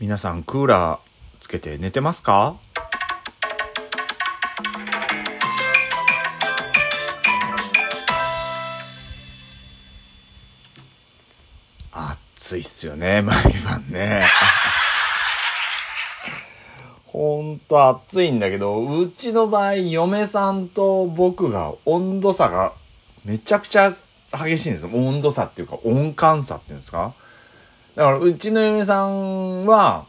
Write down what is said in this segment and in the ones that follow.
皆さんクーラーつけて寝てますか？暑いっすよね 毎晩ね。ほんと暑いんだけどうちの場合嫁さんと僕が温度差がめちゃくちゃ激しいんです。よ温度差っていうか温感差っていうんですか？だからうちの嫁さんは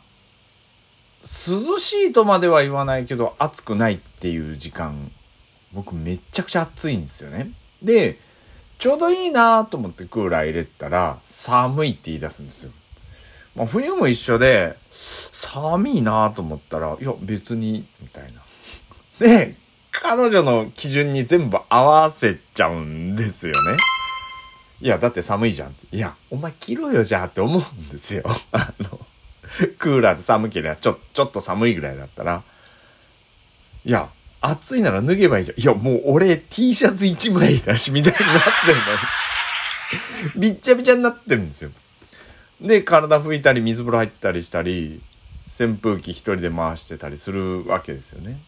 涼しいとまでは言わないけど暑くないっていう時間僕めちゃくちゃ暑いんですよね。でちょうどいいなと思ってクーラー入れたら寒いって言い出すんですよ、まあ、冬も一緒で寒いなと思ったらいや別にみたいな。で彼女の基準に全部合わせちゃうんですよね。いやだって寒いじゃんっていやお前着ろよじゃあって思うんですよ あのクーラーで寒ければちょ、ちょっと寒いぐらいだったら、いや、暑いなら脱げばいいじゃん。いや、もう俺 T シャツ1枚だし、みたいになってるのに。びっちゃびちゃになってるんですよ。で、体拭いたり、水風呂入ったりしたり、扇風機一人で回してたりするわけですよね。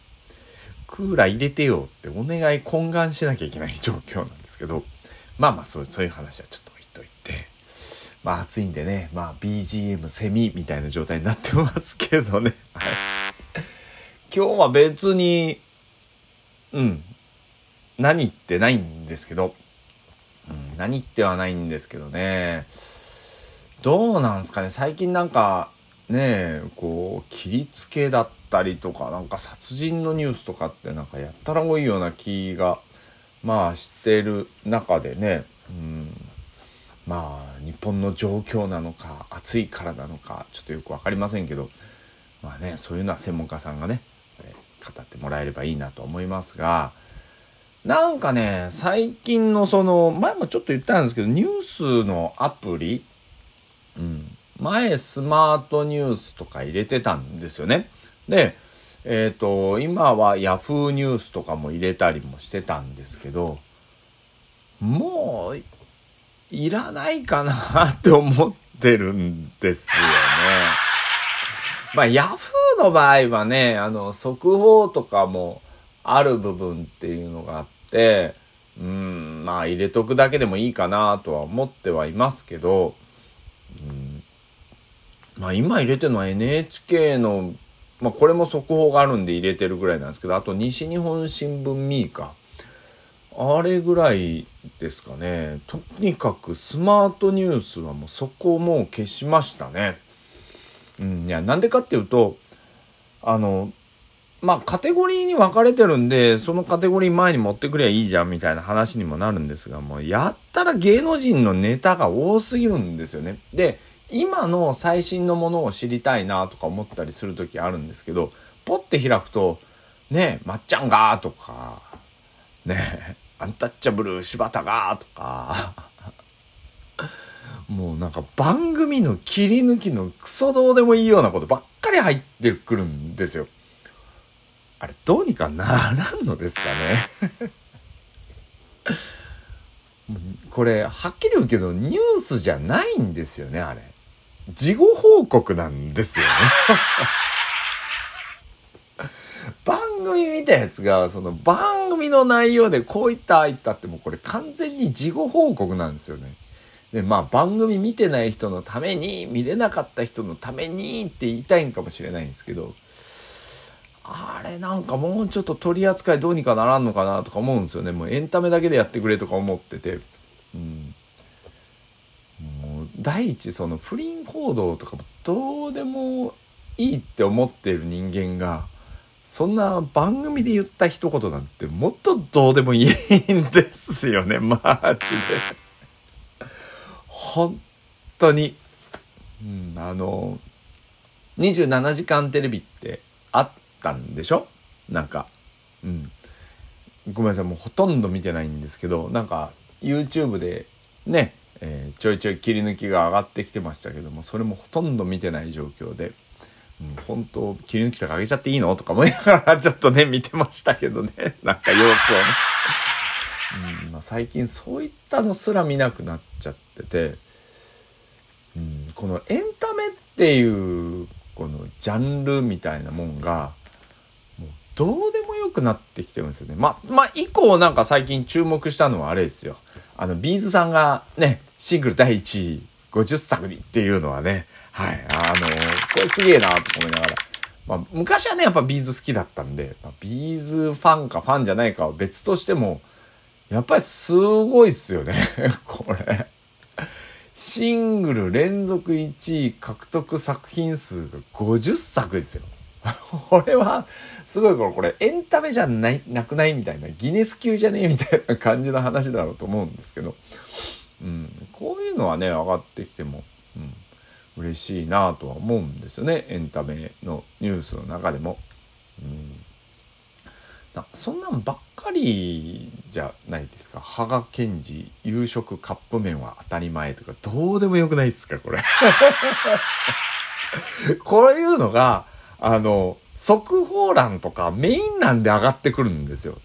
クーラー入れてよってお願い懇願しなきゃいけない状況なんですけど、まあまあそうそういう話はちょっと置いといて。まあ暑いんでね、まあ BGM セミみたいな状態になってますけどね。はい。今日は別に、うん、何言ってないんですけど、うん、何言ってはないんですけどね。どうなんすかね最近なんか、ねこう、切りつけだったりとか、なんか殺人のニュースとかってなんかやったら多いような気が、まあしてる中でね、うん、まあ日本の状況なのか暑いからなのかちょっとよく分かりませんけどまあねそういうのは専門家さんがね語ってもらえればいいなと思いますがなんかね最近のその前もちょっと言ったんですけどニュースのアプリ、うん、前スマートニュースとか入れてたんですよね。でえっ、ー、と今は Yahoo ニュースとかも入れたりもしてたんですけどもういらないかなって思ってるんですよね。まあ、ヤフーの場合はね、あの、速報とかもある部分っていうのがあって、うん、まあ入れとくだけでもいいかなとは思ってはいますけど、うん、まあ今入れてるのは NHK の、まあこれも速報があるんで入れてるぐらいなんですけど、あと西日本新聞ミーか。あれぐらいですかね。とにかくスマートニュースはもうそこをもう消しましたね。うん、いや、なんでかっていうと、あの、まあ、カテゴリーに分かれてるんで、そのカテゴリー前に持ってくりゃいいじゃんみたいな話にもなるんですが、もうやったら芸能人のネタが多すぎるんですよね。で、今の最新のものを知りたいなとか思ったりする時あるんですけど、ポッて開くと、ねえまっちゃんがとか、ねえアンタッチャブル柴田がとかもうなんか番組の切り抜きのクソどうでもいいようなことばっかり入ってくるんですよ。あれどうにかならんのですかね これはっきり言うけどニュースじゃないんですよねあれ。事後報告なんですよね番組見たやつがその番組の内容でこういったああいったってもうこれ完全に事後報告なんですよね。でまあ番組見てない人のために見れなかった人のためにって言いたいんかもしれないんですけどあれなんかもうちょっと取り扱いどうにかならんのかなとか思うんですよねもうエンタメだけでやってくれとか思ってて。うん第一その不倫報道とかもどうでもいいって思ってる人間がそんな番組で言った一言なんてもっとどうでもいいんですよね、マジで。本当に。うん、あの、27時間テレビってあったんでしょ？なんか。うん。ごめんなさい、もうほとんど見てないんですけど、なんか YouTube でね、えー、ちょいちょい切り抜きが上がってきてましたけども、それもほとんど見てない状況で。うん、本当切り抜きとかあげちゃっていいのとか思いながらちょっとね見てましたけどね なんか様子をね、うんまあ、最近そういったのすら見なくなっちゃってて、うん、このエンタメっていうこのジャンルみたいなもんがもうどうでもよくなってきてるんですよね。ま、まあ、以降なんか最近注目したのはあれですよ。あの、 B'z さんがね、シングル第1位、50作にっていうのはね、はい、あのこれすげえなと思いながら。まあ、昔はね、やっぱ B'z 好きだったんで、まあ、 B'z ファンかファンじゃないかは別としても、やっぱりすごいっすよね、これ。シングル連続1位獲得作品数が50作ですよ。これは、すごいこれ、これエンタメじゃない、なくないみたいな、ギネス級じゃねえみたいな感じの話だろうと思うんですけど、うん、こういうのはね、上がってきても、うん、嬉しいなとは思うんですよねエンタメのニュースの中でも。うんなそんなんばっかりじゃないですか。羽賀健二、夕食カップ麺は当たり前とか、どうでもよくないですか、これ。こういうのが、あの、速報欄とかメイン欄で上がってくるんですよ。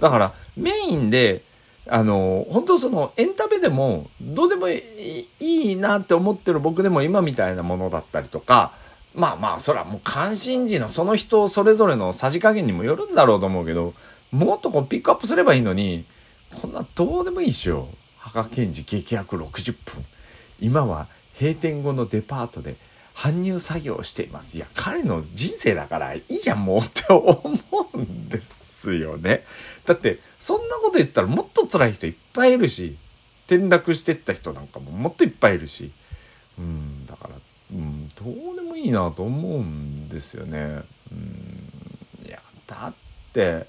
だから、メインで、あの、本当そのエンタメでもどうでもいいなって思ってる僕でも今みたいなものだったりとか、まあまあ、そらもう関心事のその人それぞれのさじ加減にもよるんだろうと思うけど、もっとこうピックアップすればいいのに、こんなどうでもいいっしょ。羽賀健二激薬60分。今は閉店後のデパートで搬入作業をしています。いや、彼の人生だからいいじゃんもうって 思うんですよね。だって、そんなこと言ったらもっと辛い人いっぱいいるし、転落してった人なんかももっといっぱいいるし。うん、だから、うん、どうでもいいなと思うんですよね。うん、いや、だって、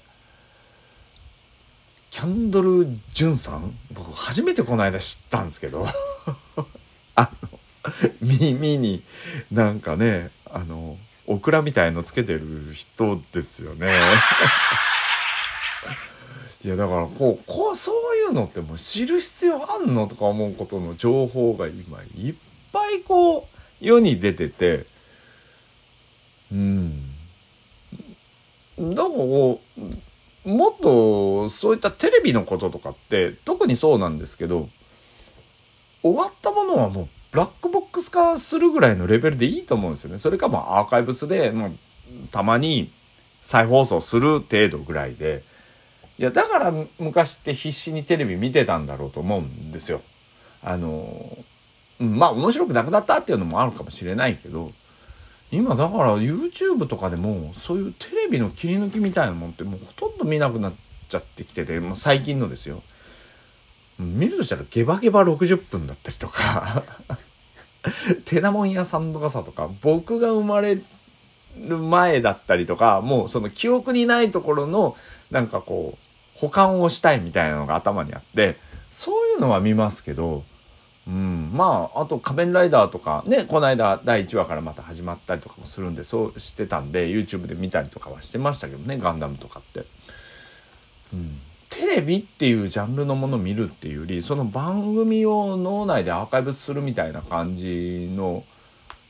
キャンドル・ジュンさん？僕初めてこの間知ったんですけど 耳 になんかねあのオクラみたいのつけてる人ですよね。いやだからこうこうそういうのってもう知る必要あんのとか思うことの情報が今いっぱいこう世に出てて。うん。だからこうもっとそういったテレビのこととかって特にそうなんですけど終わったものはもうブラックボックス化するぐらいのレベルでいいと思うんですよね。それかもうアーカイブスでもうたまに再放送する程度ぐらいでいや、だから昔って必死にテレビ見てたんだろうと思うんですよ。あの、まあ面白くなくなったっていうのもあるかもしれないけど、今だから YouTube とかでもそういうテレビの切り抜きみたいなもんってもうほとんど見なくなっちゃってきてて、もう最近のですよ。見るとしたらゲバゲバ60分だったりとか テナモン屋さんの傘とか、僕が生まれる前だったりとか、もうその記憶にないところのなんかこう、保管をしたいみたいなのが頭にあってそういうのは見ますけど、うん、まああと「仮面ライダー」とかねこの間第1話からまた始まったりとかもするんでそうしてたんで YouTube で見たりとかはしてましたけどねガンダムとかって。うんテレビっていうジャンルのものを見るっていうよりその番組を脳内でアーカイブするみたいな感じの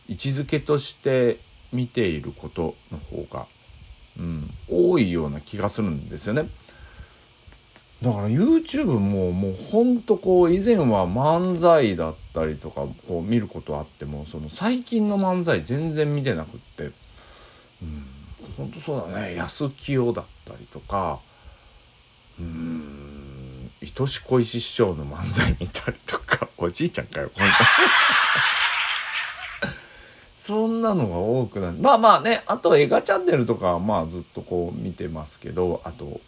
位置づけとして見ていることの方が、うん、多いような気がするんですよね。だから YouTube ももうほんとこう以前は漫才だったりとかこう見ることあってもその最近の漫才全然見てなくってうんほんとそうだね安清だったりとかうん。愛し恋し師匠の漫才見たりとか。おじいちゃんかよほんと。そんなのが多くなる。まあまあねあと映画チャンネルとかはまあずっとこう見てますけどあと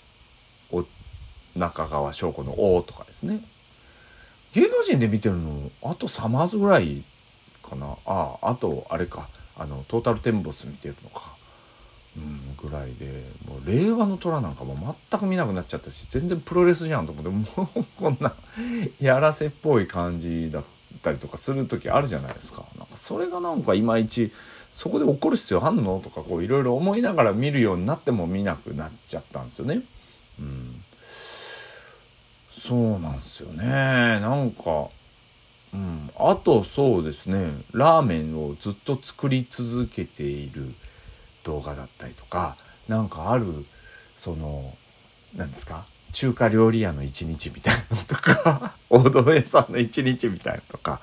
中川翔子の「お」とかですね。芸能人で見てるのあとサマーズぐらいかな。あああとあれか。あのトータルテンボス見てるのか。うんぐらいでもう令和の虎なんかも全く見なくなっちゃったし全然プロレスじゃんと思ってもうこんなやらせっぽい感じだったりとかする時あるじゃないですか。なんかそれがなんかいまいちそこで怒る必要あんのとかこういろいろ思いながら見るようになっても見なくなっちゃったんですよね。うん。そうなんですよね。なんかうん。あとそうですね。ラーメンをずっと作り続けている。動画だったりとかなんかあるその何ですか？中華料理屋の一日みたいなのとか おうどん屋さんの一日みたいなとか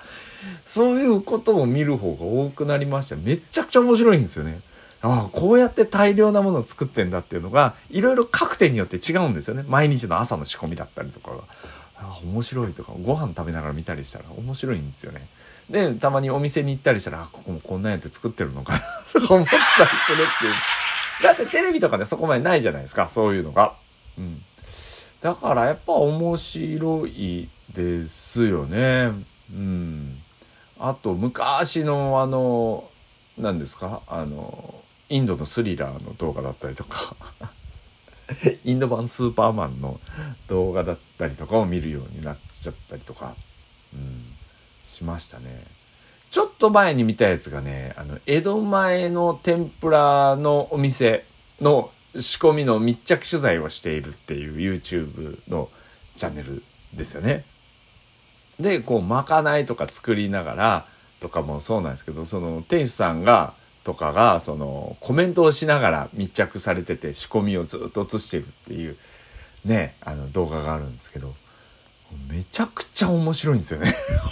そういうことを見る方が多くなりましためちゃくちゃ面白いんですよね。ああこうやって大量なものを作ってんだっていうのがいろいろ各店によって違うんですよね。毎日の朝の仕込みだったりとかが。あ面白いとかご飯食べながら見たりしたら面白いんですよね。でたまにお店に行ったりしたらあここもこんなやって作ってるのかな と思ったりするっていう。だってテレビとかでそこまでないじゃないですかそういうのが。うん。だからやっぱ面白いですよね。うん。あと昔のあの何ですかあのインドのスリラーの動画だったりとか。インド版スーパーマンの動画だったりとかを見るようになっちゃったりとか、うん、しましたね。ちょっと前に見たやつがね、あの、江戸前の天ぷらのお店の仕込みの密着取材をしているっていう YouTube のチャンネルですよね。で、こう、まかないとか作りながらとかもそうなんですけど、その店主さんがとかがそのコメントをしながら密着されてて仕込みをずっと映してるっていうねあの動画があるんですけどめちゃくちゃ面白いんですよね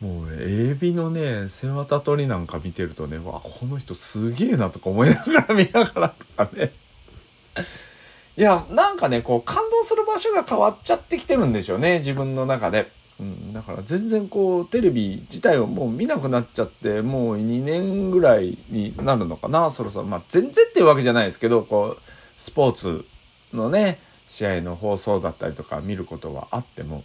もうエビのね背わた取りなんか見てるとねわこの人すげえなとか思いながら見ながらとかねいやなんかねこう感動する場所が変わっちゃってきてるんでしょうね自分の中で。うん、だから全然こうテレビ自体をもう見なくなっちゃってもう2年ぐらいになるのかなそろそろ。まあ全然っていうわけじゃないですけどこうスポーツのね試合の放送だったりとか見ることはあっても、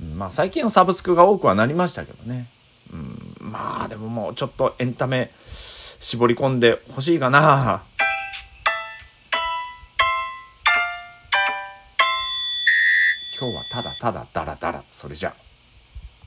うん、まあ最近はサブスクが多くはなりましたけどね、うん、まあでももうちょっとエンタメ絞り込んでほしいかな。今日はただただダラダラ。それじゃあ。